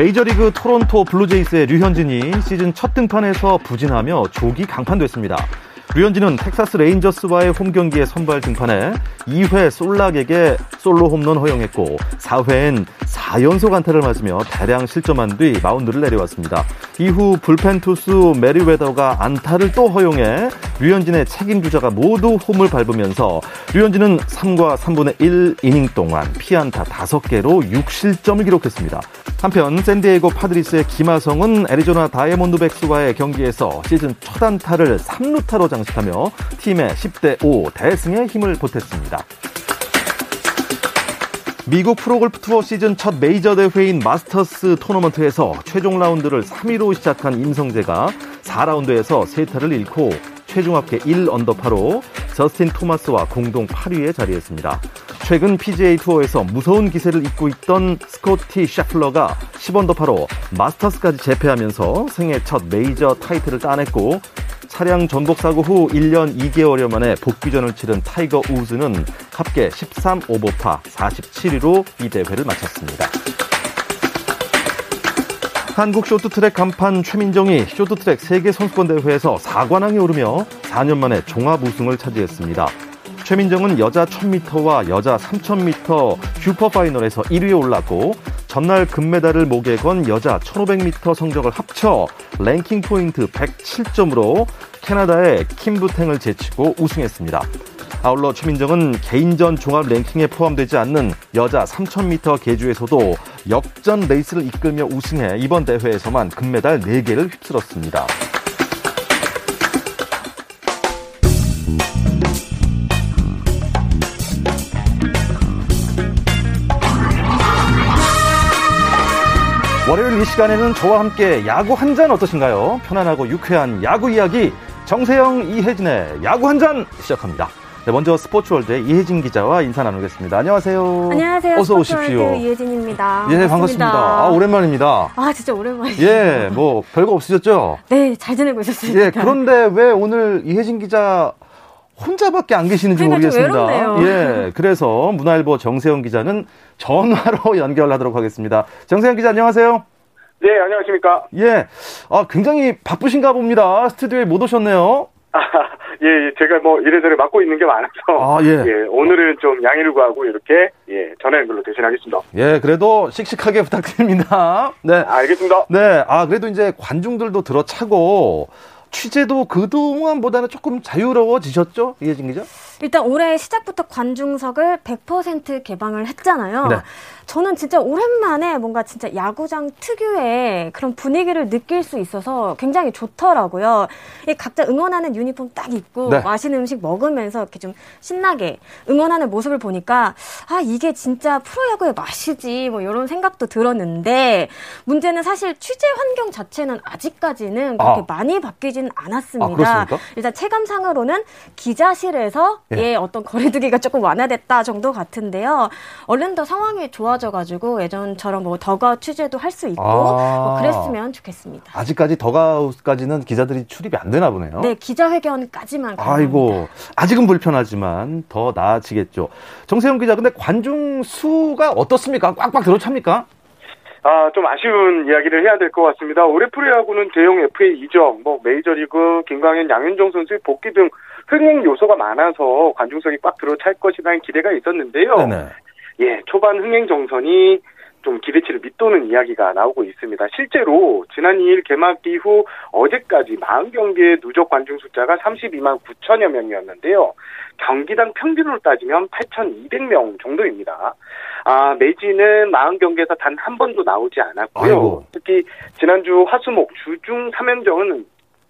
메이저리그 토론토 블루제이스의 류현진이 시즌 첫 등판에서 부진하며 조기 강판됐습니다. 류현진은 텍사스 레인저스와의 홈 경기에 선발 등판해 2회 솔락에게 솔로 홈런 허용했고 4회엔 4연속 안타를 맞으며 대량 실점한 뒤 마운드를 내려왔습니다. 이후 불펜 투수 메리웨더가 안타를 또 허용해 류현진의 책임 주자가 모두 홈을 밟으면서 류현진은 3과 3분의 1 이닝 동안 피안타 5개로 6실점을 기록했습니다. 한편 샌디에이고 파드리스의 김하성은 애리조나 다이아몬드백스와의 경기에서 시즌 첫 안타를 3루타로 장식하며 팀의 10대 5 대승에 힘을 보탰습니다. 미국 프로골프 투어 시즌 첫 메이저 대회인 마스터스 토너먼트에서 최종 라운드를 3위로 시작한 임성재가 4라운드에서 세 타를 잃고 최종 합계 1 언더파로 저스틴 토마스와 공동 8위에 자리했습니다. 최근 PGA 투어에서 무서운 기세를 잇고 있던 스코티 셰플러가 10언더파로 마스터스까지 제패하면서 생애 첫 메이저 타이틀을 따냈고 차량 전복 사고 후 1년 2개월여 만에 복귀전을 치른 타이거 우즈는 합계 13 오버파 47위로 이 대회를 마쳤습니다. 한국 쇼트트랙 간판 최민정이 쇼트트랙 세계 선수권 대회에서 4관왕에 오르며 4년 만에 종합 우승을 차지했습니다. 최민정은 여자 1000m와 여자 3000m 슈퍼파이널에서 1위에 올랐고 전날 금메달을 목에 건 여자 1500m 성적을 합쳐 랭킹 포인트 107점으로 캐나다의 킴부탱을 제치고 우승했습니다. 아울러 최민정은 개인전 종합 랭킹에 포함되지 않는 여자 3000m 계주에서도 역전 레이스를 이끌며 우승해 이번 대회에서만 금메달 4개를 휩쓸었습니다. 월요일 이 시간에는 저와 함께 야구 한 잔 어떠신가요? 편안하고 유쾌한 야구 이야기 정세영 이혜진의 야구 한 잔 시작합니다. 네, 먼저 스포츠월드의 이혜진 기자와 인사 나누겠습니다. 안녕하세요. 안녕하세요. 어서 오십시오. 이혜진입니다. 예, 반갑습니다. 반갑습니다. 아, 오랜만입니다. 아, 진짜 오랜만이에요. 예, 뭐 별거 없으셨죠? 네, 잘 지내고 있었습니다. 예, 그런데 왜 오늘 이혜진 기자 혼자밖에 안 계시는지 모르겠습니다. 예, 그래서 문화일보 정세영 기자는 전화로 연결하도록 하겠습니다. 정세영 기자 안녕하세요. 네, 안녕하십니까. 예, 아, 굉장히 바쁘신가 봅니다. 스튜디오에 못 오셨네요. 아, 예, 제가 뭐 이래저래 맡고 있는 게 많아서. 아, 예. 예. 오늘은 좀 양해를 구하고 이렇게, 예, 전화 연결로 대신하겠습니다. 예, 그래도 씩씩하게 부탁드립니다. 네. 알겠습니다. 네, 아, 그래도 이제 관중들도 들어차고, 취재도 그동안보다는 조금 자유로워지셨죠? 이해진 기자? 일단 올해 시작부터 관중석을 100% 개방을 했잖아요. 네. 저는 진짜 오랜만에 뭔가 진짜 야구장 특유의 그런 분위기를 느낄 수 있어서 굉장히 좋더라고요. 각자 응원하는 유니폼 딱 입고 네. 맛있는 음식 먹으면서 이렇게 좀 신나게 응원하는 모습을 보니까 아 이게 진짜 프로야구의 맛이지 뭐 이런 생각도 들었는데 문제는 사실 취재 환경 자체는 아직까지는 그렇게 아. 많이 바뀌지는 않았습니다. 아, 일단 체감상으로는 기자실에서 예. 예 어떤 거리두기가 조금 완화됐다 정도 같은데요. 얼른 더 상황이 좋아 좋아져가지고 예전처럼 뭐 더가웃 취재도 할 수 있고 아~ 뭐 그랬으면 좋겠습니다. 아직까지 더가웃까지는 기자들이 출입이 안 되나 보네요. 네, 기자회견까지만. 아이고, 아직은 불편하지만 더 나아지겠죠. 정세영 기자, 근데 관중 수가 어떻습니까? 꽉꽉 들어찹니까? 아, 좀 아쉬운 이야기를 해야 될 것 같습니다. 올해 프로야구는 대형 FA 이적, 뭐 메이저리그 김광현, 양현종 선수의 복귀 등 흥행 요소가 많아서 관중석이 꽉 들어찰 것이라는 기대가 있었는데요. 네네. 예, 초반 흥행 정선이 좀 기대치를 밑도는 이야기가 나오고 있습니다. 실제로 지난 2일 개막 이후 어제까지 40경기의 누적 관중 숫자가 32만 9천여 명이었는데요. 경기당 평균으로 따지면 8,200명 정도입니다. 아, 매지는 40경기에서 단 한 번도 나오지 않았고요. 아이고. 특히 지난주 화수목 주중 3연전은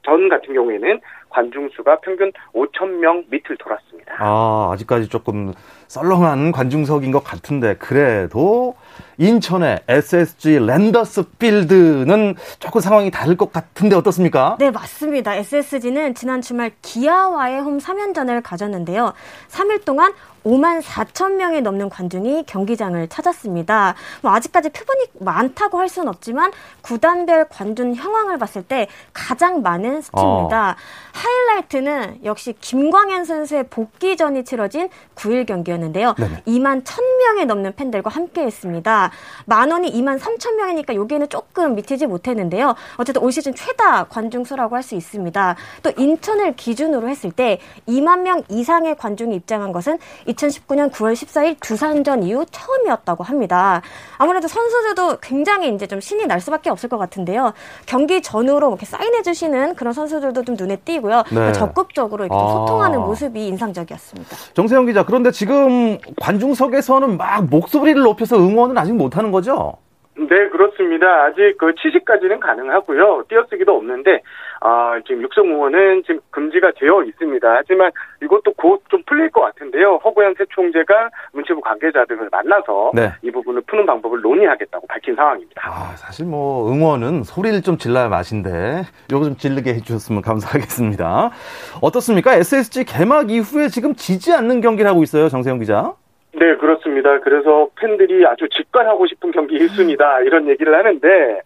전 같은 경우에는 관중 수가 평균 5천 명 밑을 돌았습니다. 아, 아직까지 조금 썰렁한 관중석인 것 같은데 그래도 인천의 SSG 랜더스 필드는 조금 상황이 다를 것 같은데 어떻습니까? 네, 맞습니다. SSG는 지난 주말 기아와의 홈 3연전을 가졌는데요. 3일 동안 5만 4천 명이 넘는 관중이 경기장을 찾았습니다. 뭐 아직까지 표본이 많다고 할 수는 없지만 구단별 관중 형황을 봤을 때 가장 많은 수치입니다. 어. 하이라이트는 역시 김광현 선수의 복귀전이 치러진 9일 경기였는데요. 네네. 2만 1천 명이 넘는 팬들과 함께했습니다. 만 원이 2만 3천 명이니까 여기에는 조금 미치지 못했는데요. 어쨌든 올 시즌 최다 관중 수라고 할 수 있습니다. 또 인천을 기준으로 했을 때 2만 명 이상의 관중이 입장한 것은 2019년 9월 14일 두산전 이후 처음이었다고 합니다. 아무래도 선수들도 굉장히 이제 좀 신이 날 수밖에 없을 것 같은데요. 경기 전후로 이렇게 사인해 주시는 그런 선수들도 좀 눈에 띄고요. 네. 적극적으로 이렇게 아. 소통하는 모습이 인상적이었습니다. 정세영 기자, 그런데 지금 관중석에서는 막 목소리를 높여서 응원은 아직 못하는 거죠? 네, 그렇습니다. 아직 그 취식까지는 가능하고요. 띄어쓰기도 없는데, 아, 지금 육성 응원은 지금 금지가 되어 있습니다. 하지만 이것도 곧 좀 풀릴 것 같은데요. 허구현 새 총재가 문체부 관계자 등을 만나서 네. 이 부분을 푸는 방법을 논의하겠다고 밝힌 상황입니다. 아, 사실 뭐 응원은 소리를 좀 질러야 맛인데 요거 좀 질르게 해주셨으면 감사하겠습니다. 어떻습니까? SSG 개막 이후에 지금 지지 않는 경기를 하고 있어요, 정세영 기자. 네, 그렇습니다. 그래서 팬들이 아주 직관하고 싶은 경기 1순위다 이런 얘기를 하는데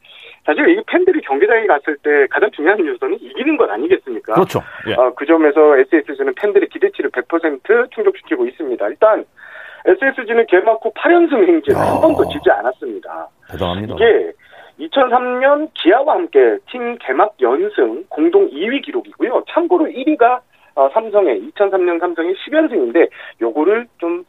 사실 이 팬들이 경기장에 갔을 때 가장 중요한 요소는 이기는 것 아니겠습니까? 그렇죠. 예. 어, 그 점에서 SSG는 팬들의 기대치를 100% 충족시키고 있습니다. 일단 SSG는 개막 후 8연승 행진 한 번도 지지 않았습니다. 대단합니다. 이게 2003년 기아와 함께 팀 개막 연승 공동 2위 기록이고요. 참고로 1위가 어, 삼성의 2003년 삼성의 10연승인데 요거를 좀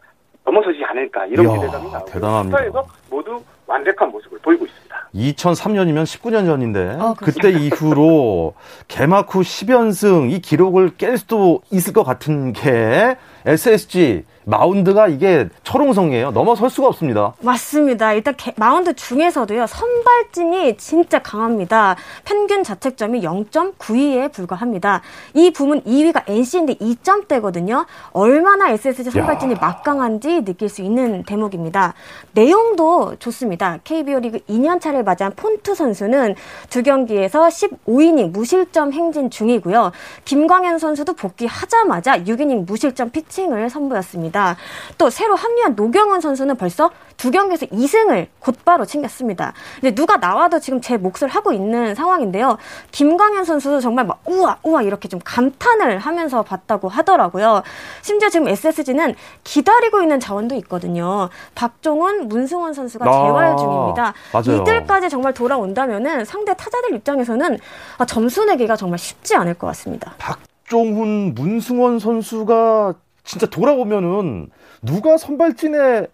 넘어서지 않을까 이런 이야, 기대감이 나오고 대단합니다. 스타에서 모두 완벽한 모습을 보이고 있습니다. 2003년이면 19년 전인데 어, 그때 이후로 개막 후 10연승 이 기록을 깰 수도 있을 것 같은 게 SSG 마운드가 이게 철옹성이에요. 넘어설 수가 없습니다. 맞습니다. 일단 개, 마운드 중에서도요. 선발진이 진짜 강합니다. 평균 자책점이 0.92에 불과합니다. 이 부문 2위가 NC인데 2점대거든요. 얼마나 SSG 선발진이 야. 막강한지 느낄 수 있는 대목입니다. 내용도 좋습니다. KBO 리그 2년 차를 맞이한 폰트 선수는 두 경기에서 15이닝 무실점 행진 중이고요. 김광현 선수도 복귀하자마자 6이닝 무실점 피칭을 선보였습니다. 있습니다. 또 새로 합류한 노경원 선수는 벌써 두 경기에서 2승을 곧바로 챙겼습니다. 근데 누가 나와도 지금 제 몫을 하고 있는 상황인데요. 김광현 선수도 정말 막 우와 우와 이렇게 좀 감탄을 하면서 봤다고 하더라고요. 심지어 지금 SSG는 기다리고 있는 자원도 있거든요. 박종훈, 문승원 선수가 아, 재활 중입니다. 맞아요. 이들까지 정말 돌아온다면은 상대 타자들 입장에서는 아, 점수 내기가 정말 쉽지 않을 것 같습니다. 박종훈, 문승원 선수가 진짜 돌아오면은 누가 선발진에서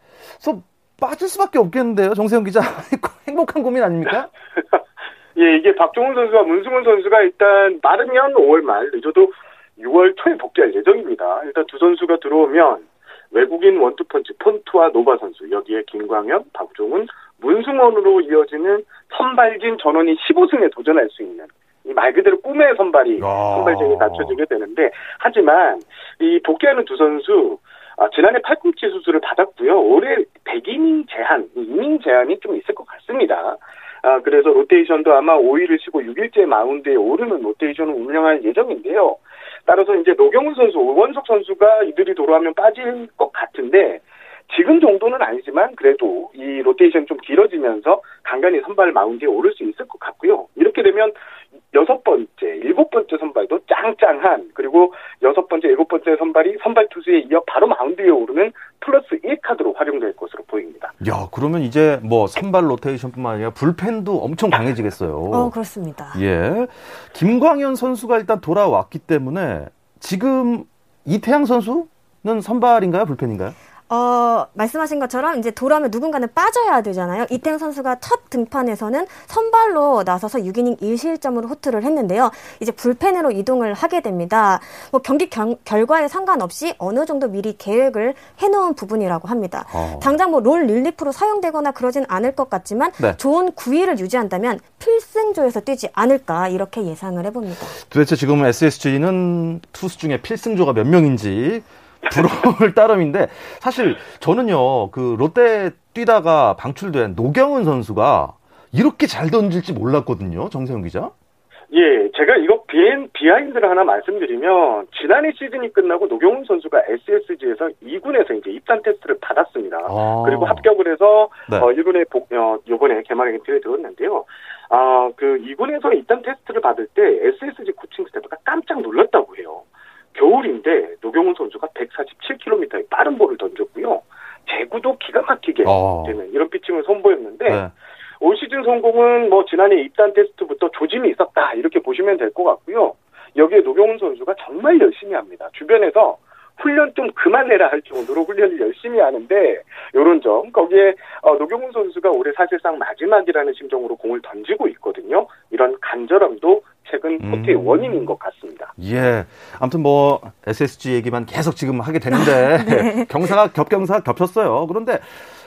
빠질 수밖에 없겠는데요, 정세영 기자. 행복한 고민 아닙니까? 예, 이게 박종훈 선수와 문승원 선수가 일단 빠르면 5월 말, 늦어도 6월 초에 복귀할 예정입니다. 일단 두 선수가 들어오면 외국인 원투펀치 폰트와 노바 선수, 여기에 김광현, 박종훈, 문승원으로 이어지는 선발진 전원이 15승에 도전할 수 있는 말 그대로 꿈의 선발이 선발진이 갖춰지게 되는데 하지만 이 복귀하는 두 선수 아, 지난해 팔꿈치 수술을 받았고요. 올해 100이닝 제한, 이닝 제한이 좀 있을 것 같습니다. 아, 그래서 로테이션도 아마 5일을 쉬고 6일째 마운드에 오르는 로테이션을 운영할 예정인데요. 따라서 이제 노경훈 선수, 오원석 선수가 이들이 돌아오면 빠질 것 같은데 지금 정도는 아니지만 그래도 이 로테이션 좀 길어지면서 간간히 선발 마운드에 오를 수 있을 것 같고요. 이렇게 되면 여섯 번째, 일곱 번째 선발도 짱짱한 그리고 여섯 번째, 일곱 번째 선발이 선발 투수에 이어 바로 마운드에 오르는 플러스 1카드로 활용될 것으로 보입니다. 야, 그러면 이제 뭐 선발 로테이션뿐만 아니라 불펜도 엄청 강해지겠어요. 어, 그렇습니다. 예. 김광현 선수가 일단 돌아왔기 때문에 지금 이태양 선수는 선발인가요, 불펜인가요? 어, 말씀하신 것처럼 이제 돌아오면 누군가는 빠져야 되잖아요. 이태영 선수가 첫 등판에서는 선발로 나서서 6이닝 1실점으로 호투를 했는데요. 이제 불펜으로 이동을 하게 됩니다. 뭐 경기 경, 결과에 상관없이 어느 정도 미리 계획을 해놓은 부분이라고 합니다. 어. 당장 뭐 롤 릴리프로 사용되거나 그러진 않을 것 같지만 네. 좋은 구위를 유지한다면 필승조에서 뛰지 않을까 이렇게 예상을 해봅니다. 도대체 지금 SSG는 투수 중에 필승조가 몇 명인지 부러울 따름인데 사실 저는요 그 롯데 뛰다가 방출된 노경은 선수가 이렇게 잘 던질지 몰랐거든요. 정세영 기자. 예, 제가 이거 비엔, 비하인드를 하나 말씀드리면, 지난해 시즌이 끝나고 노경훈 선수가 SSG에서 2군에서 이제 입단 테스트를 받았습니다. 아. 그리고 합격을 해서, 네. 어, 1군에 복, 어, 요번에 개막에 뛰어들었는데요. 아, 그 2군에서 입단 테스트를 받을 때 SSG 코칭 스태프가 깜짝 놀랐다고 해요. 겨울인데 노경훈 선수가 147km의 빠른 볼을 던졌고요. 제구도 막히게 어. 되는 이런 피칭을 선보였는데 네. 올 시즌 성공은 뭐 지난해 입단 테스트부터 조짐이 있었다 이렇게 보시면 될 것 같고요. 여기에 노경훈 선수가 정말 열심히 합니다. 주변에서 훈련 좀 그만해라 할 정도로 훈련을 열심히 하는데 요런 점 거기에 어, 노경훈 선수가 올해 사실상 마지막이라는 심정으로 공을 던지고 있거든요. 이런 간절함도 최근 포트의 음. 원인인 것 같습니다. 예. 아무튼 뭐 SSG 얘기만 계속 지금 하게 되는데 네. 경사가 겹경사 겹쳤어요. 그런데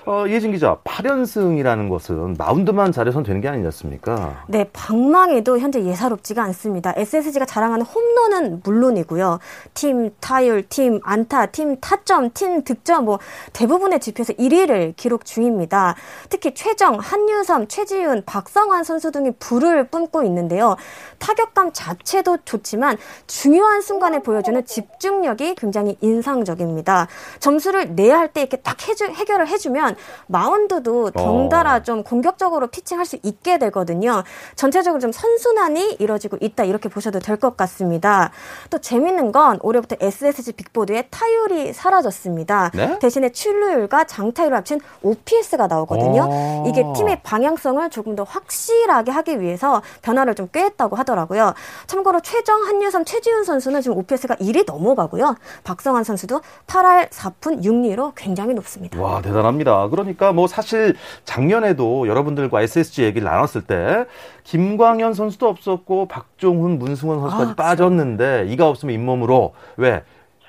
어, 이혜진 기자, 8연승이라는 것은 마운드만 잘해서는 되는 게 아니지 않습니까? 네, 방망이도 현재 예사롭지가 않습니다. SSG가 자랑하는 홈런은 물론이고요. 팀 타율, 팀 안타, 팀 타점, 팀 득점 뭐 대부분의 지표에서 1위를 기록 중입니다. 특히 최정, 한유섬, 최지훈, 박성환 선수 등이 불을 뿜고 있는데요. 타격감 자체도 좋지만 중요한 순간에 보여주는 집중력이 굉장히 인상적입니다. 점수를 내야 할 때 이렇게 딱 해주, 해결을 해주면 마운드도 덩달아 어. 좀 공격적으로 피칭할 수 있게 되거든요. 전체적으로 좀 선순환이 이뤄지고 있다 이렇게 보셔도 될 것 같습니다. 또 재밌는 건 올해부터 SSG 빅보드의 타율이 사라졌습니다. 네? 대신에 출루율과 장타율을 합친 OPS가 나오거든요. 어. 이게 팀의 방향성을 조금 더 확실하게 하기 위해서 변화를 좀 꾀했다고 하더라고요. 참고로 최정, 한유섬, 최지훈 선수는 지금 OPS가 1이 넘어가고요. 박성환 선수도 8할 4푼 6리로 굉장히 높습니다. 와 대단합니다. 그러니까 뭐 사실 작년에도 여러분들과 SSG 얘기를 나눴을 때 김광현 선수도 없었고 박종훈, 문승원 선수까지 아, 빠졌는데 이가 없으면 잇몸으로 왜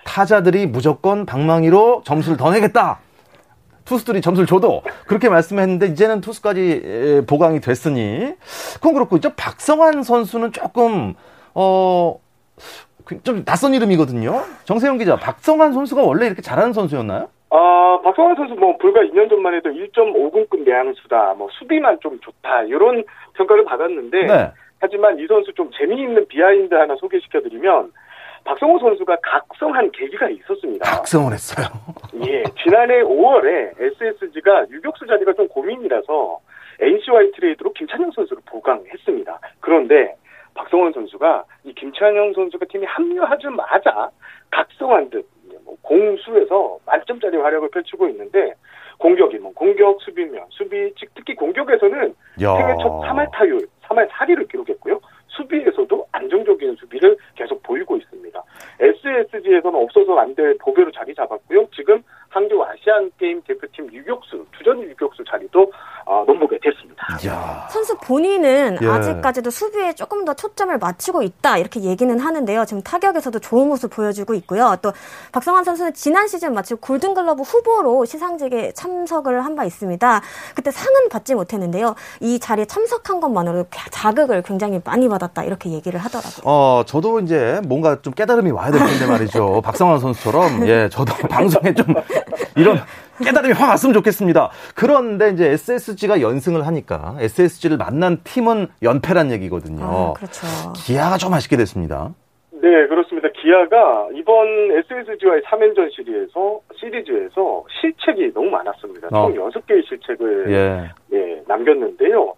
타자들이 무조건 방망이로 점수를 더 내겠다. 투수들이 점수를 줘도 그렇게 말씀했는데 이제는 투수까지 보강이 됐으니 그건 그렇고 이제 박성환 선수는 조금 어좀 그 낯선 이름이거든요. 정세영 기자, 박성환 선수가 원래 이렇게 잘하는 선수였나요? 어, 박성환 선수 뭐 불과 2년 전만 해도 1.5군급 내향수다, 뭐 수비만 좀 좋다 이런 평가를 받았는데 네. 하지만 이 선수 좀 재미있는 behind 하나 소개시켜드리면 박성한 선수가 각성한 계기가 있었습니다. 각성을 했어요. 예, 지난해 5월에 SSG가 유격수 자리가 좀 고민이라서 NC와 트레이드로 김찬형 선수를 보강했습니다. 그런데 박성한 선수가 이 김찬형 선수가 팀에 합류하자마자 각성한 듯 뭐 공수에서 만점짜리 활약을 펼치고 있는데 공격 이면 공격, 수비면 수비, 특히 공격에서는 생애 첫 3할 타율, 3할 4리를 기록했고요. 수비에서도 안정적인 수비를 계속 보이고 있습니다. SSG에서는 없어서 안 될 보배로 자리 잡았고요. 지금 항저우 아시안 게임 대표팀 유격수, 주전 유격수 자리도 어, 넘보게 됐습니다. 야. 선수 본인은 예. 아직까지도 수비에 조금 더 초점을 맞추고 있다 이렇게 얘기는 하는데요. 지금 타격에서도 좋은 모습 보여주고 있고요. 또 박성환 선수는 지난 시즌 마치 골든글러브 후보로 시상식에 참석을 한 바 있습니다. 그때 상은 받지 못했는데요. 이 자리에 참석한 것만으로 자극을 굉장히 많이 받았다 이렇게 얘기를 하더라고요. 어, 저도 이제 뭔가 좀 깨달음이 와야 될 텐데 말이죠. 박성환 선수처럼 예, 저도 방송에 좀 이런 깨달음이 확 왔으면 좋겠습니다. 그런데 이제 SSG가 연승을 하니까 SSG를 만난 팀은 연패란 얘기거든요. 아, 그렇죠. 기아가 좀 아쉽게 됐습니다. 네, 그렇습니다. 기아가 이번 SSG와의 3연전 시리즈에서, 시리즈에서 실책이 너무 많았습니다. 어. 총 6개의 실책을 예. 예, 남겼는데요.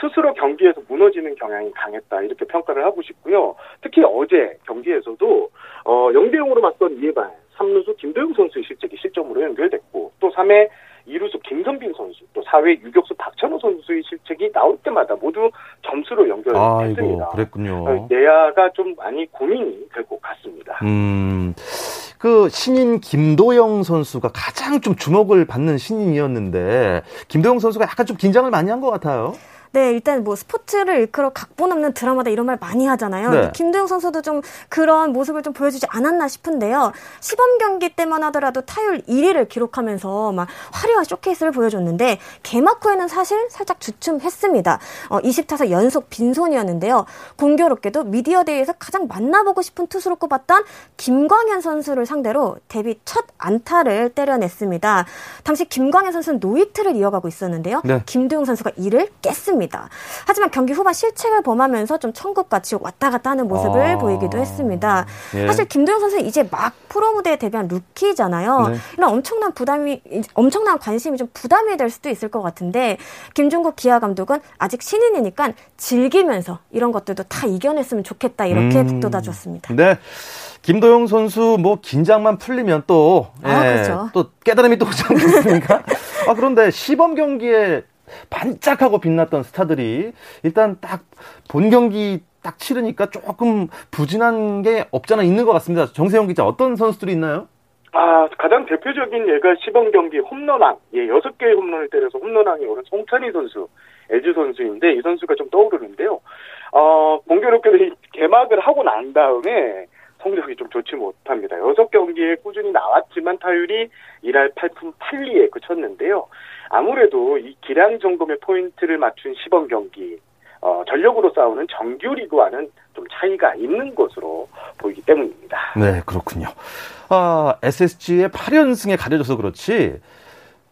스스로 경기에서 무너지는 경향이 강했다 이렇게 평가를 하고 싶고요. 특히 어제 경기에서도 어 0대 0으로 맞선 이해발 3루수 김도영 선수의 실책이 실점으로 연결됐고 또 3회 2루수 김선빈 선수, 또 4회 유격수 박찬호 선수의 실책이 나올 때마다 모두 점수로 연결됐습니다. 아이고, 그랬군요. 어, 내야가 좀 많이 고민이 될 것 같습니다. 음, 그 신인 김도영 선수가 가장 좀 주목을 받는 신인이었는데 김도영 선수가 약간 좀 긴장을 많이 한 것 같아요. 네, 일단 뭐 스포츠를 일컬어 각본 없는 드라마다 이런 말 많이 하잖아요. 네. 김도영 선수도 좀 그런 모습을 좀 보여주지 않았나 싶은데요. 시범 경기 때만 하더라도 타율 1위를 기록하면서 막 화려한 쇼케이스를 보여줬는데 개막 후에는 사실 살짝 주춤했습니다. 어, 20타석 연속 빈손이었는데요. 공교롭게도 미디어 데이에서 가장 만나보고 싶은 투수로 꼽았던 김광현 선수를 상대로 데뷔 첫 안타를 때려냈습니다. 당시 김광현 선수는 노히트를 이어가고 있었는데요. 네. 김도영 선수가 이를 깼습니다. 하지만 경기 후반 실책을 범하면서 좀 천국같이 왔다 갔다 하는 모습을 아... 보이기도 했습니다. 예. 사실 김도영 선수는 이제 막 프로 무대에 데뷔한 루키잖아요. 네. 이런 엄청난 부담이 엄청난 관심이 좀 부담이 될 수도 있을 것 같은데 김종국 기아 감독은 아직 신인이니까 즐기면서 이런 것들도 다 이겨냈으면 좋겠다 이렇게 음... 북돋아 줬습니다. 네. 김도영 선수 뭐 긴장만 풀리면 또, 아, 예, 그렇죠. 또 깨달음이 또 오지 않겠습니까? 아, 그런데 시범 경기에 반짝하고 빛났던 스타들이 일단 딱 본 경기 딱 치르니까 조금 부진한 게 없잖아 있는 것 같습니다. 정세영 기자 어떤 선수들이 있나요? 아, 가장 대표적인 예가 시범 경기 홈런왕, 예, 여섯 개의 홈런을 때려서 홈런왕에 오른 송찬의 선수, LG 선수인데 이 선수가 좀 떠오르는데요. 어, 공교롭게도 개막을 하고 난 다음에 성적이 좀 좋지 못합니다. 여섯 경기에 꾸준히 나왔지만 타율이 1할 8푼 8리에 그쳤는데요. 아무래도 이 기량 점검의 포인트를 맞춘 시범 경기, 어, 전력으로 싸우는 정규 리그와는 좀 차이가 있는 것으로 보이기 때문입니다. 네, 그렇군요. 아, SSG의 8연승에 가려져서 그렇지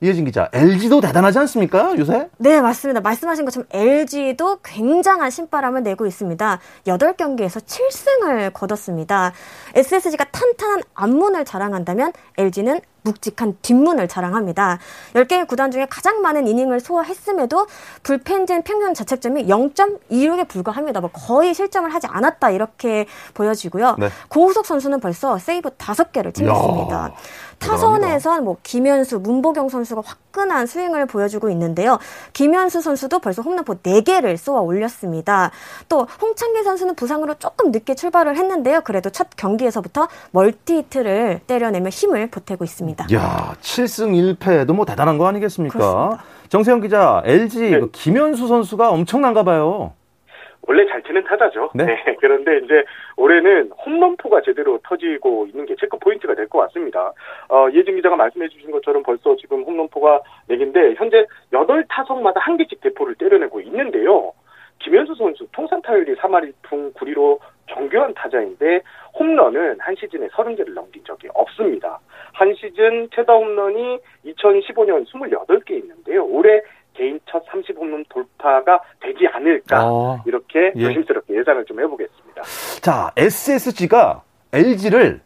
이혜진 기자, LG도 대단하지 않습니까, 요새? 네, 맞습니다. 말씀하신 것처럼 LG도 굉장한 신바람을 내고 있습니다. 8경기에서 7승을 거뒀습니다. SSG가 탄탄한 앞문을 자랑한다면 LG는 묵직한 뒷문을 자랑합니다. 10개의 구단 중에 가장 많은 이닝을 소화했음에도 불펜진 평균 자책점이 0.26에 불과합니다. 뭐 거의 실점을 하지 않았다 이렇게 보여지고요. 네. 고우석 선수는 벌써 세이브 5개를 챙겼습니다. 타선에선 뭐 김현수, 문보경 선수가 화끈한 스윙을 보여주고 있는데요. 김현수 선수도 벌써 홈런포 4개를 쏘아 올렸습니다. 또 홍창기 선수는 부상으로 조금 늦게 출발을 했는데요. 그래도 첫 경기에서부터 멀티히트를 때려내며 힘을 보태고 있습니다. 야, 7승 1패도 뭐 대단한 거 아니겠습니까? 그렇습니다. 정세영 기자, LG 네. 그 김현수 선수가 엄청난가 봐요. 원래 잘 치는 타자죠. 네? 네. 그런데 이제 올해는 홈런포가 제대로 터지고 있는 게 체크 포인트가 될 것 같습니다. 어, 예진 기자가 말씀해 주신 것처럼 벌써 지금 홈런포가 4개인데 현재 8타석마다 한 개씩 대포를 때려내고 있는데요. 김현수 선수 통산 타율이 3할 1푼 9리로 정교한 타자인데 홈런은 한 시즌에 30개를 넘긴 적이 없습니다. 한 시즌 최다 홈런이 2015년 28개 있는데요. 올해 개인 첫 30홈런 돌파가 되지 않을까 어, 이렇게 예. 조심스럽게 예상을 좀 해보겠습니다. 자 SSG가 LG를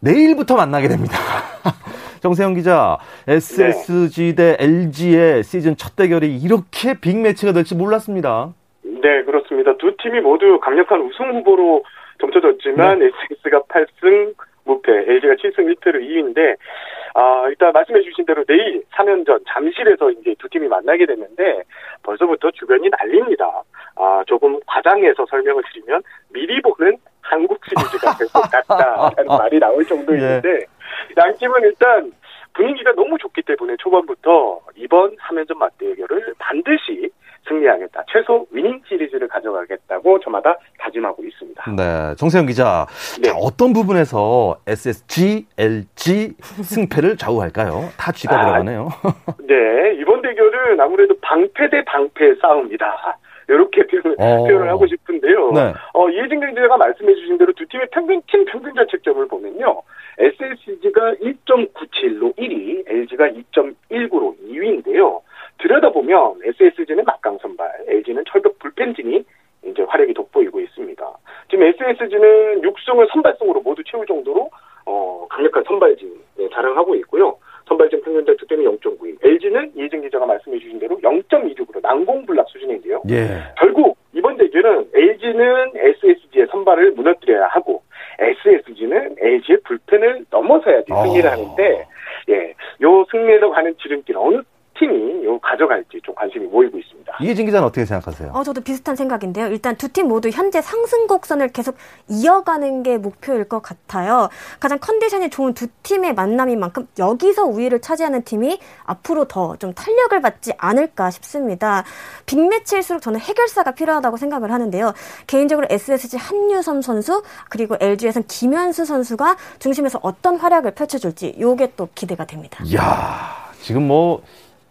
내일부터 만나게 됩니다. 정세영 기자, SSG 네. 대 LG의 시즌 첫 대결이 이렇게 빅매치가 될지 몰랐습니다. 네, 그렇습니다. 두 팀이 모두 강력한 우승 후보로 점쳐졌지만 네. SS가 8승 무패, LG가 7승 1패로 2위인데 아, 일단 말씀해 주신 대로 내일 3연전 잠실에서 이제 두 팀이 만나게 됐는데 벌써부터 주변이 난립니다. 아, 조금 과장해서 설명을 드리면 미리 보는 한국 시리즈가 될 것 같다라는 말이 나올 정도였는데 예. 양 팀은 일단 분위기가 너무 좋기 때문에 초반부터 이번 3연전 맞대결을 반드시 승리하겠다. 최소 위닝 시리즈를 가져가겠다고 저마다 다짐하고 있습니다. 네, 정세영 기자. 네. 자, 어떤 부분에서 SSG, LG 승패를 좌우할까요? 다 G가 아, 들어가네요. 네, 이번 대결은 아무래도 방패 대 방패 싸움이다. 이렇게 표현, 어. 표현을 하고 싶은데요. 네. 어, 이해진 경제가 말씀해 주신 대로 두 팀의 평균, 팀 평균 자책점을 보면요. SSG가 1.97로 1위, LG가 2.19로 2위인데요. 들여다보면 SSG는 막강 선발, LG는 철벽 불펜진이 이제 화력이 돋보이고 있습니다. 지금 SSG는 6승을 선발승으로 모두 채울 정도로 어, 강력한 선발진 네, 자랑하고 있고요. 선발진 평균 득점이 0.92. LG는 이혜진 기자가 말씀해 주신 대로 0.26으로 난공불락 수준인데요. 예. 결국 이번 대결은 LG는 SSG의 선발을 무너뜨려야 하고 SSG는 LG의 불펜을 넘어서야지 승리를 어. 하는데 예, 요 승리에서 가는 지름길 어느 팀 이. 이해진 기자는 어떻게 생각하세요? 어, 저도 비슷한 생각인데요. 일단 두 팀 모두 현재 상승 곡선을 계속 이어가는 게 목표일 것 같아요. 가장 컨디션이 좋은 두 팀의 만남인 만큼 여기서 우위를 차지하는 팀이 앞으로 더 좀 탄력을 받지 않을까 싶습니다. 빅매치일수록 저는 해결사가 필요하다고 생각을 하는데요. 개인적으로 SSG 한유섬 선수 그리고 LG에선 김현수 선수가 중심에서 어떤 활약을 펼쳐줄지 요게 또 기대가 됩니다. 이야, 지금 뭐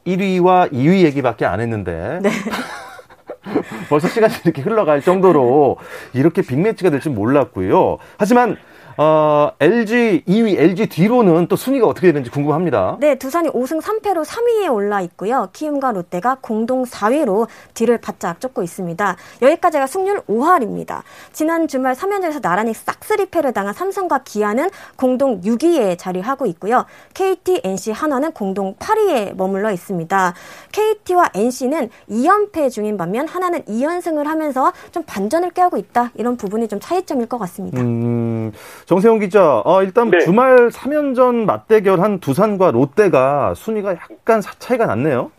1위와 2위 얘기밖에 안 했는데. 네. 벌써 시간이 이렇게 흘러갈 정도로 이렇게 빅매치가 될 줄 몰랐고요. 하지만 어, LG 2위, LG 뒤로는 또 순위가 어떻게 되는지 궁금합니다. 네, 두산이 5승 3패로 3위에 올라 있고요. 키움과 롯데가 공동 4위로 뒤를 바짝 쫓고 있습니다. 여기까지가 승률 5할입니다. 지난 주말 3연전에서 나란히 싹쓸이패를 당한 삼성과 기아는 공동 6위에 자리하고 있고요. KT, NC, 한화는 공동 8위에 머물러 있습니다. KT와 NC는 2연패 중인 반면 하나는 2연승을 하면서 좀 반전을 꾀하고 있다. 이런 부분이 좀 차이점일 것 같습니다. 음... 정세영 기자, 어, 일단 네. 주말 3연전 맞대결 한 두산과 롯데가 순위가 약간 차이가 났네요.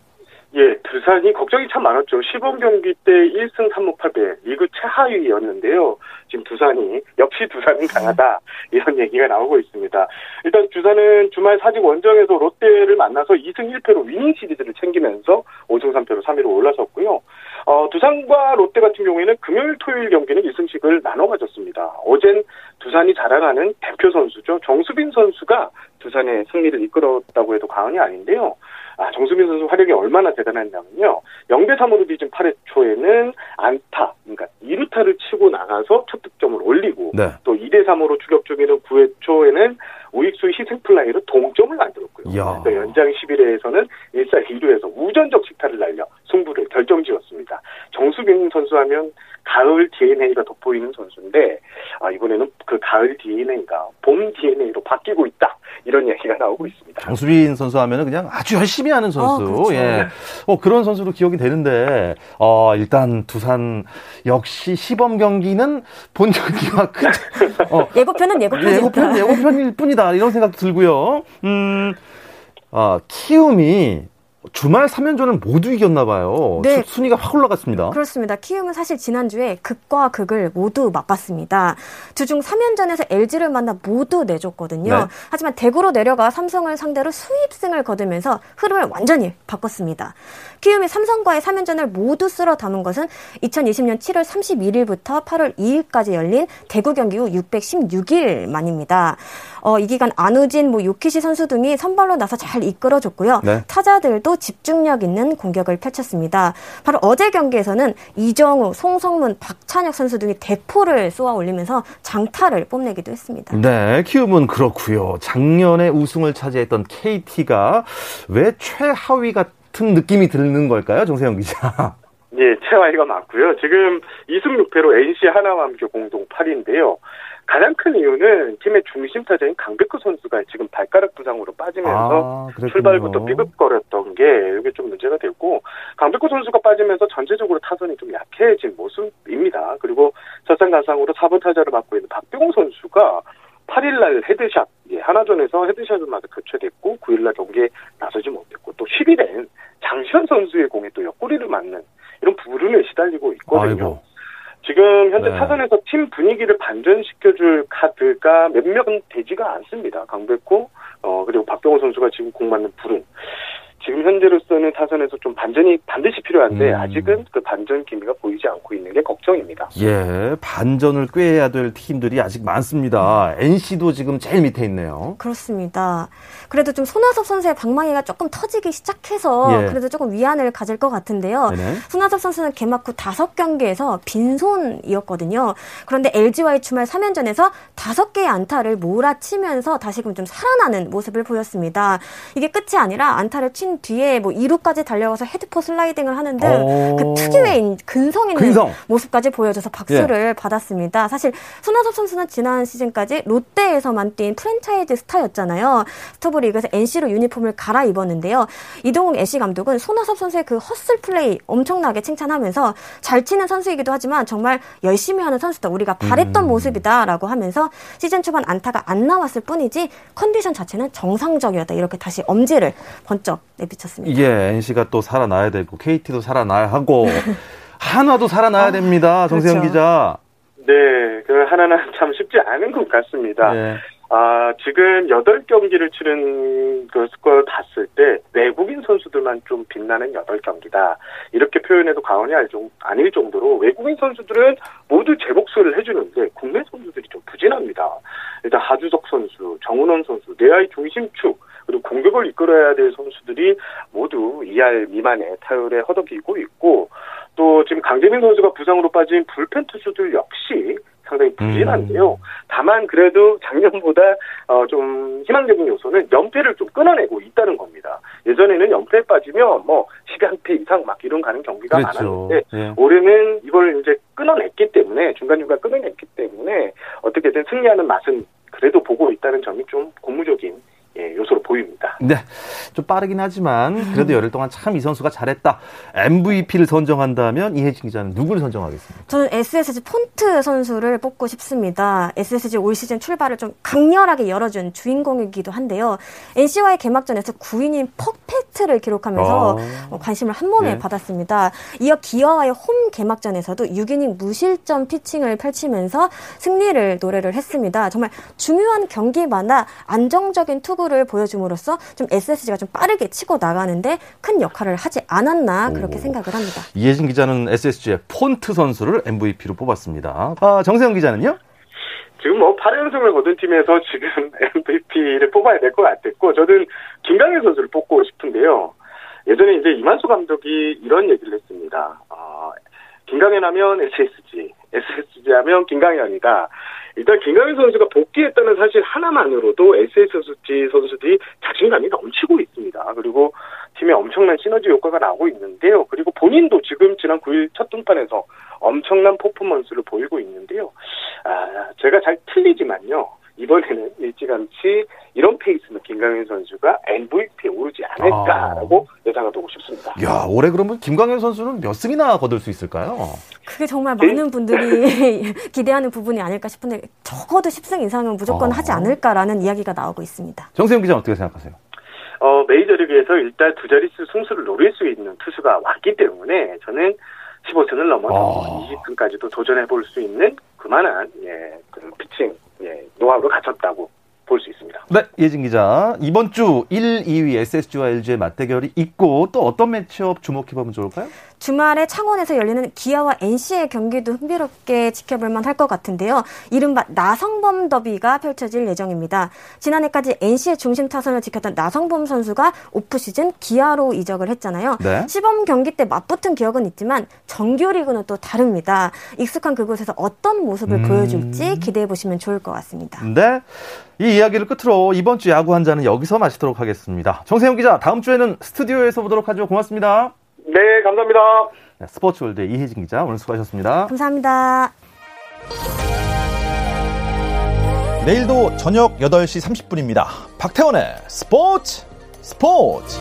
예, 두산이 걱정이 참 많았죠. 시범 경기 때 1승 3무 8패 리그 최하위였는데요. 지금 두산이 역시 두산은 강하다 이런 얘기가 나오고 있습니다. 일단 두산은 주말 사직 원정에서 롯데를 만나서 2승 1패로 위닝 시리즈를 챙기면서 5승 3패로 3위로 올라섰고요. 어, 두산과 롯데 같은 경우에는 금요일 토요일 경기는 2승씩을 나눠 가졌습니다. 어젠 두산이 자랑하는 대표 선수죠. 정수빈 선수가 두산의 승리를 이끌었다고 해도 과언이 아닌데요. 아, 정수빈 선수 활약이 얼마나 대단했냐면요. 0대 3으로 뒤진 8회 초에는 안타, 그러니까 2루타를 치고 나가서 첫 득점을 올리고 네. 또 2대 3으로 추격 중에는 9회 초에는 우익수 희생 플라이로 동점을 만들었고요. 또 연장 11회에서는 1사 2루에서 우전 적시타를 날려 승부를 결정지었습니다. 정수빈 선수 하면 가을 DNA가 돋보이는 선수인데 아, 이번에는 그 가을 DNA가 봄 DNA로 바뀌고 있다. 이런 얘기가 나오고 있습니다. 장수빈 선수 하면은 그냥 아주 열심히 하는 선수. 어, 그렇죠. 예. 어, 그런 선수로 기억이 되는데, 어, 일단 두산 역시 시범 경기는 본 경기와 큰, 어, 예고편은 예고편이 예고편, 예고편일 뿐이다. 이런 생각도 들고요. 음, 아, 키움이 주말 3연전은 모두 이겼나 봐요. 네. 순위가 확 올라갔습니다. 그렇습니다. 키움은 사실 지난주에 극과 극을 모두 맛봤습니다. 주중 3연전에서 LG를 만나 모두 내줬거든요. 네. 하지만 대구로 내려가 삼성을 상대로 수입승을 거두면서 흐름을 완전히 바꿨습니다. 키움이 삼성과의 3연전을 모두 쓸어 담은 것은 2020년 7월 31일부터 8월 2일까지 열린 대구 경기 후 616일 만입니다. 어, 이 기간 안우진, 뭐 요키시 선수 등이 선발로 나서 잘 이끌어줬고요. 네. 타자들도 집중력 있는 공격을 펼쳤습니다. 바로 어제 경기에서는 이정우, 송성문, 박찬혁 선수 등이 대포를 쏘아 올리면서 장타를 뽐내기도 했습니다. 네, 키움은 그렇고요. 작년에 우승을 차지했던 KT가 왜 최하위 같은 느낌이 드는 걸까요, 정세영 기자? 예, 최하위가 맞고요. 지금 2승 6패로 NC 하나와 함께 공동 8위인데요. 가장 큰 이유는 팀의 중심 타자인 강백호 선수가 지금 발가락 부상으로 빠지면서 아, 출발부터 삐걱거렸던 게 이게 좀 문제가 됐고 강백호 선수가 빠지면서 전체적으로 타선이 좀 약해진 모습입니다. 그리고 설상가상으로 4번 타자를 맡고 있는 박병호 선수가 8일날 headshot, 예, 한화전에서 headshot을 맞아 교체됐고 9일날 경기에 나서지 못했고 또 10일엔 장시환 선수의 공에 또 옆구리를 맞는 이런 불운에 시달리고 있거든요. 아이고. 지금 현재 네. 타선에서 팀 분위기를 반전시켜줄 카드가 몇몇 되지가 않습니다. 강백호, 어, 그리고 박병호 선수가 지금 공 맞는 불운. 지금 현재로서는 타선에서 좀 반전이 반드시 필요한데 음. 아직은 그 반전 기미가 보이지 않고 있는 게 걱정입니다. 예, 반전을 꾀해야 될 팀들이 아직 많습니다. NC도 지금 제일 밑에 있네요. 그렇습니다. 그래도 좀 손아섭 선수의 방망이가 조금 터지기 시작해서 예. 그래도 조금 위안을 가질 것 같은데요. 네네. 손아섭 선수는 개막 후 다섯 경기에서 빈손이었거든요. 그런데 LG와의 주말 3연전에서 다섯 개의 안타를 몰아치면서 다시금 좀 살아나는 모습을 보였습니다. 이게 끝이 아니라 안타를 친 뒤에 뭐 2루까지 달려가서 헤드포 슬라이딩을 하는 등 그 특유의 근성 있는 근성. 모습까지 보여줘서 박수를 예. 받았습니다. 사실 손아섭 선수는 지난 시즌까지 롯데에서만 뛴 프랜차이즈 스타였잖아요. 스토브 리그에서 NC로 유니폼을 갈아입었는데요. 이동욱 NC 감독은 손아섭 선수의 그 hustle play 엄청나게 칭찬하면서 잘 치는 선수이기도 하지만 정말 열심히 하는 선수다. 우리가 바랬던 음. 모습이다라고 하면서 시즌 초반 안타가 안 나왔을 뿐이지 컨디션 자체는 정상적이었다. 이렇게 다시 엄지를 번쩍 내비쳤습니다. 예, NC가 또 살아나야 되고 KT도 살아나야 하고 한화도 살아나야 아, 됩니다. 정세영 그렇죠. 기자. 네, 그 하나는 참 쉽지 않은 것 같습니다. 예. 아, 지금 8경기를 치른 그 스코어를 봤을 때 외국인 선수들만 좀 빛나는 8경기다. 이렇게 표현해도 과언이 아닐 정도로 외국인 선수들은 모두 제 몫을 해주는데 국내 선수들이 좀 부진합니다. 일단 하주석 선수, 정은원 선수, 내야의 중심축, 그리고 공격을 이끌어야 될 선수들이 모두 2할 미만의 타율에 허덕이고 있고 또 지금 강재민 선수가 부상으로 빠진 불펜 투수들 역시 상당히 부진한데요. 음. 다만 그래도 작년보다 어, 좀 희망적인 요소는 연패를 좀 끊어내고 있다는 겁니다. 예전에는 연패에 빠지면 뭐 10연패 이상 막 이런 가는 경기가 그렇죠. 많았는데 예. 올해는 이걸 이제 끊어냈기 때문에 중간중간 끊어냈기 때문에 어떻게든 승리하는 맛은 그래도 보고 있다는 점이 좀 고무적인 예, 요소로 보입니다. 네. 좀 빠르긴 하지만 그래도 열흘 동안 참 이 선수가 잘했다. MVP를 선정한다면 이혜진 기자는 누구를 선정하겠습니까? 저는 SSG 폰트 선수를 뽑고 싶습니다. SSG 올 시즌 출발을 좀 강렬하게 열어준 주인공이기도 한데요. NC와의 개막전에서 9이닝 퍼펙트를 기록하면서 어. 관심을 한 몸에 네. 받았습니다. 이어 기아와의 홈 개막전에서도 6이닝 무실점 피칭을 펼치면서 승리를 노래를 했습니다. 정말 중요한 경기마다 안정적인 투구 승부를 보여줌으로써 좀 SSG가 좀 빠르게 치고 나가는데 큰 역할을 하지 않았나 그렇게 오. 생각을 합니다. 이혜진 기자는 SSG의 폰트 선수를 MVP로 뽑았습니다. 아, 정세영 기자는요? 지금 뭐 8연승을 거둔 팀에서 지금 MVP를 뽑아야 될 것 같았고 저는 김강현 선수를 뽑고 싶은데요. 예전에 이제 이만수 감독이 이런 얘기를 했습니다. 어, 김강현 하면 SSG, SSG 하면 김강현이다. 일단 김강현 선수가 복귀했다는 사실 하나만으로도 SSG 선수들이 자신감이 넘치고 있습니다. 그리고 팀에 엄청난 시너지 효과가 나오고 있는데요. 그리고 본인도 지금 지난 9일 첫 등판에서 엄청난 퍼포먼스를 보이고 있는데요. 아, 제가 잘 틀리지만요. 이번에는 일찌감치 이런 페이스는 김강현 선수가 MVP에 오르지 않을까라고 아. 예상을 보고 싶습니다. 야, 올해 그러면 김강현 선수는 몇 승이나 거둘 수 있을까요? 그게 정말 많은 분들이 기대하는 부분이 아닐까 싶은데 적어도 10승 이상은 무조건 아. 하지 않을까라는 이야기가 나오고 있습니다. 정세영 기자 어떻게 생각하세요? 어, 메이저리그에서 일단 두 자릿수 승수를 노릴 수 있는 투수가 왔기 때문에 저는 15승을 넘어서 아. 20승까지도 도전해 볼 수 있는 그만한 예, 그 피칭 예, 노하우를 갖췄다고 볼 수 있습니다. 네, 예진 기자. 이번 주 1, 2위 SSG와 LG의 맞대결이 있고 또 어떤 매치업 주목해보면 좋을까요? 주말에 창원에서 열리는 기아와 NC의 경기도 흥미롭게 지켜볼 만 할 것 같은데요. 이른바 나성범 더비가 펼쳐질 예정입니다. 지난해까지 NC의 중심 타선을 지켰던 나성범 선수가 오프 시즌 기아로 이적을 했잖아요. 네. 시범 경기 때 맞붙은 기억은 있지만 정규리그는 또 다릅니다. 익숙한 그곳에서 어떤 모습을 음... 보여줄지 기대해 보시면 좋을 것 같습니다. 네. 이 이야기를 끝으로 이번 주 야구 한 잔은 여기서 마치도록 하겠습니다. 정세영 기자, 다음 주에는 스튜디오에서 보도록 하죠. 고맙습니다. 네, 감사합니다. 네, 스포츠월드 이혜진 기자 오늘 수고하셨습니다. 감사합니다. 내일도 저녁 8시 30분입니다. 박태원의 스포츠 스포츠.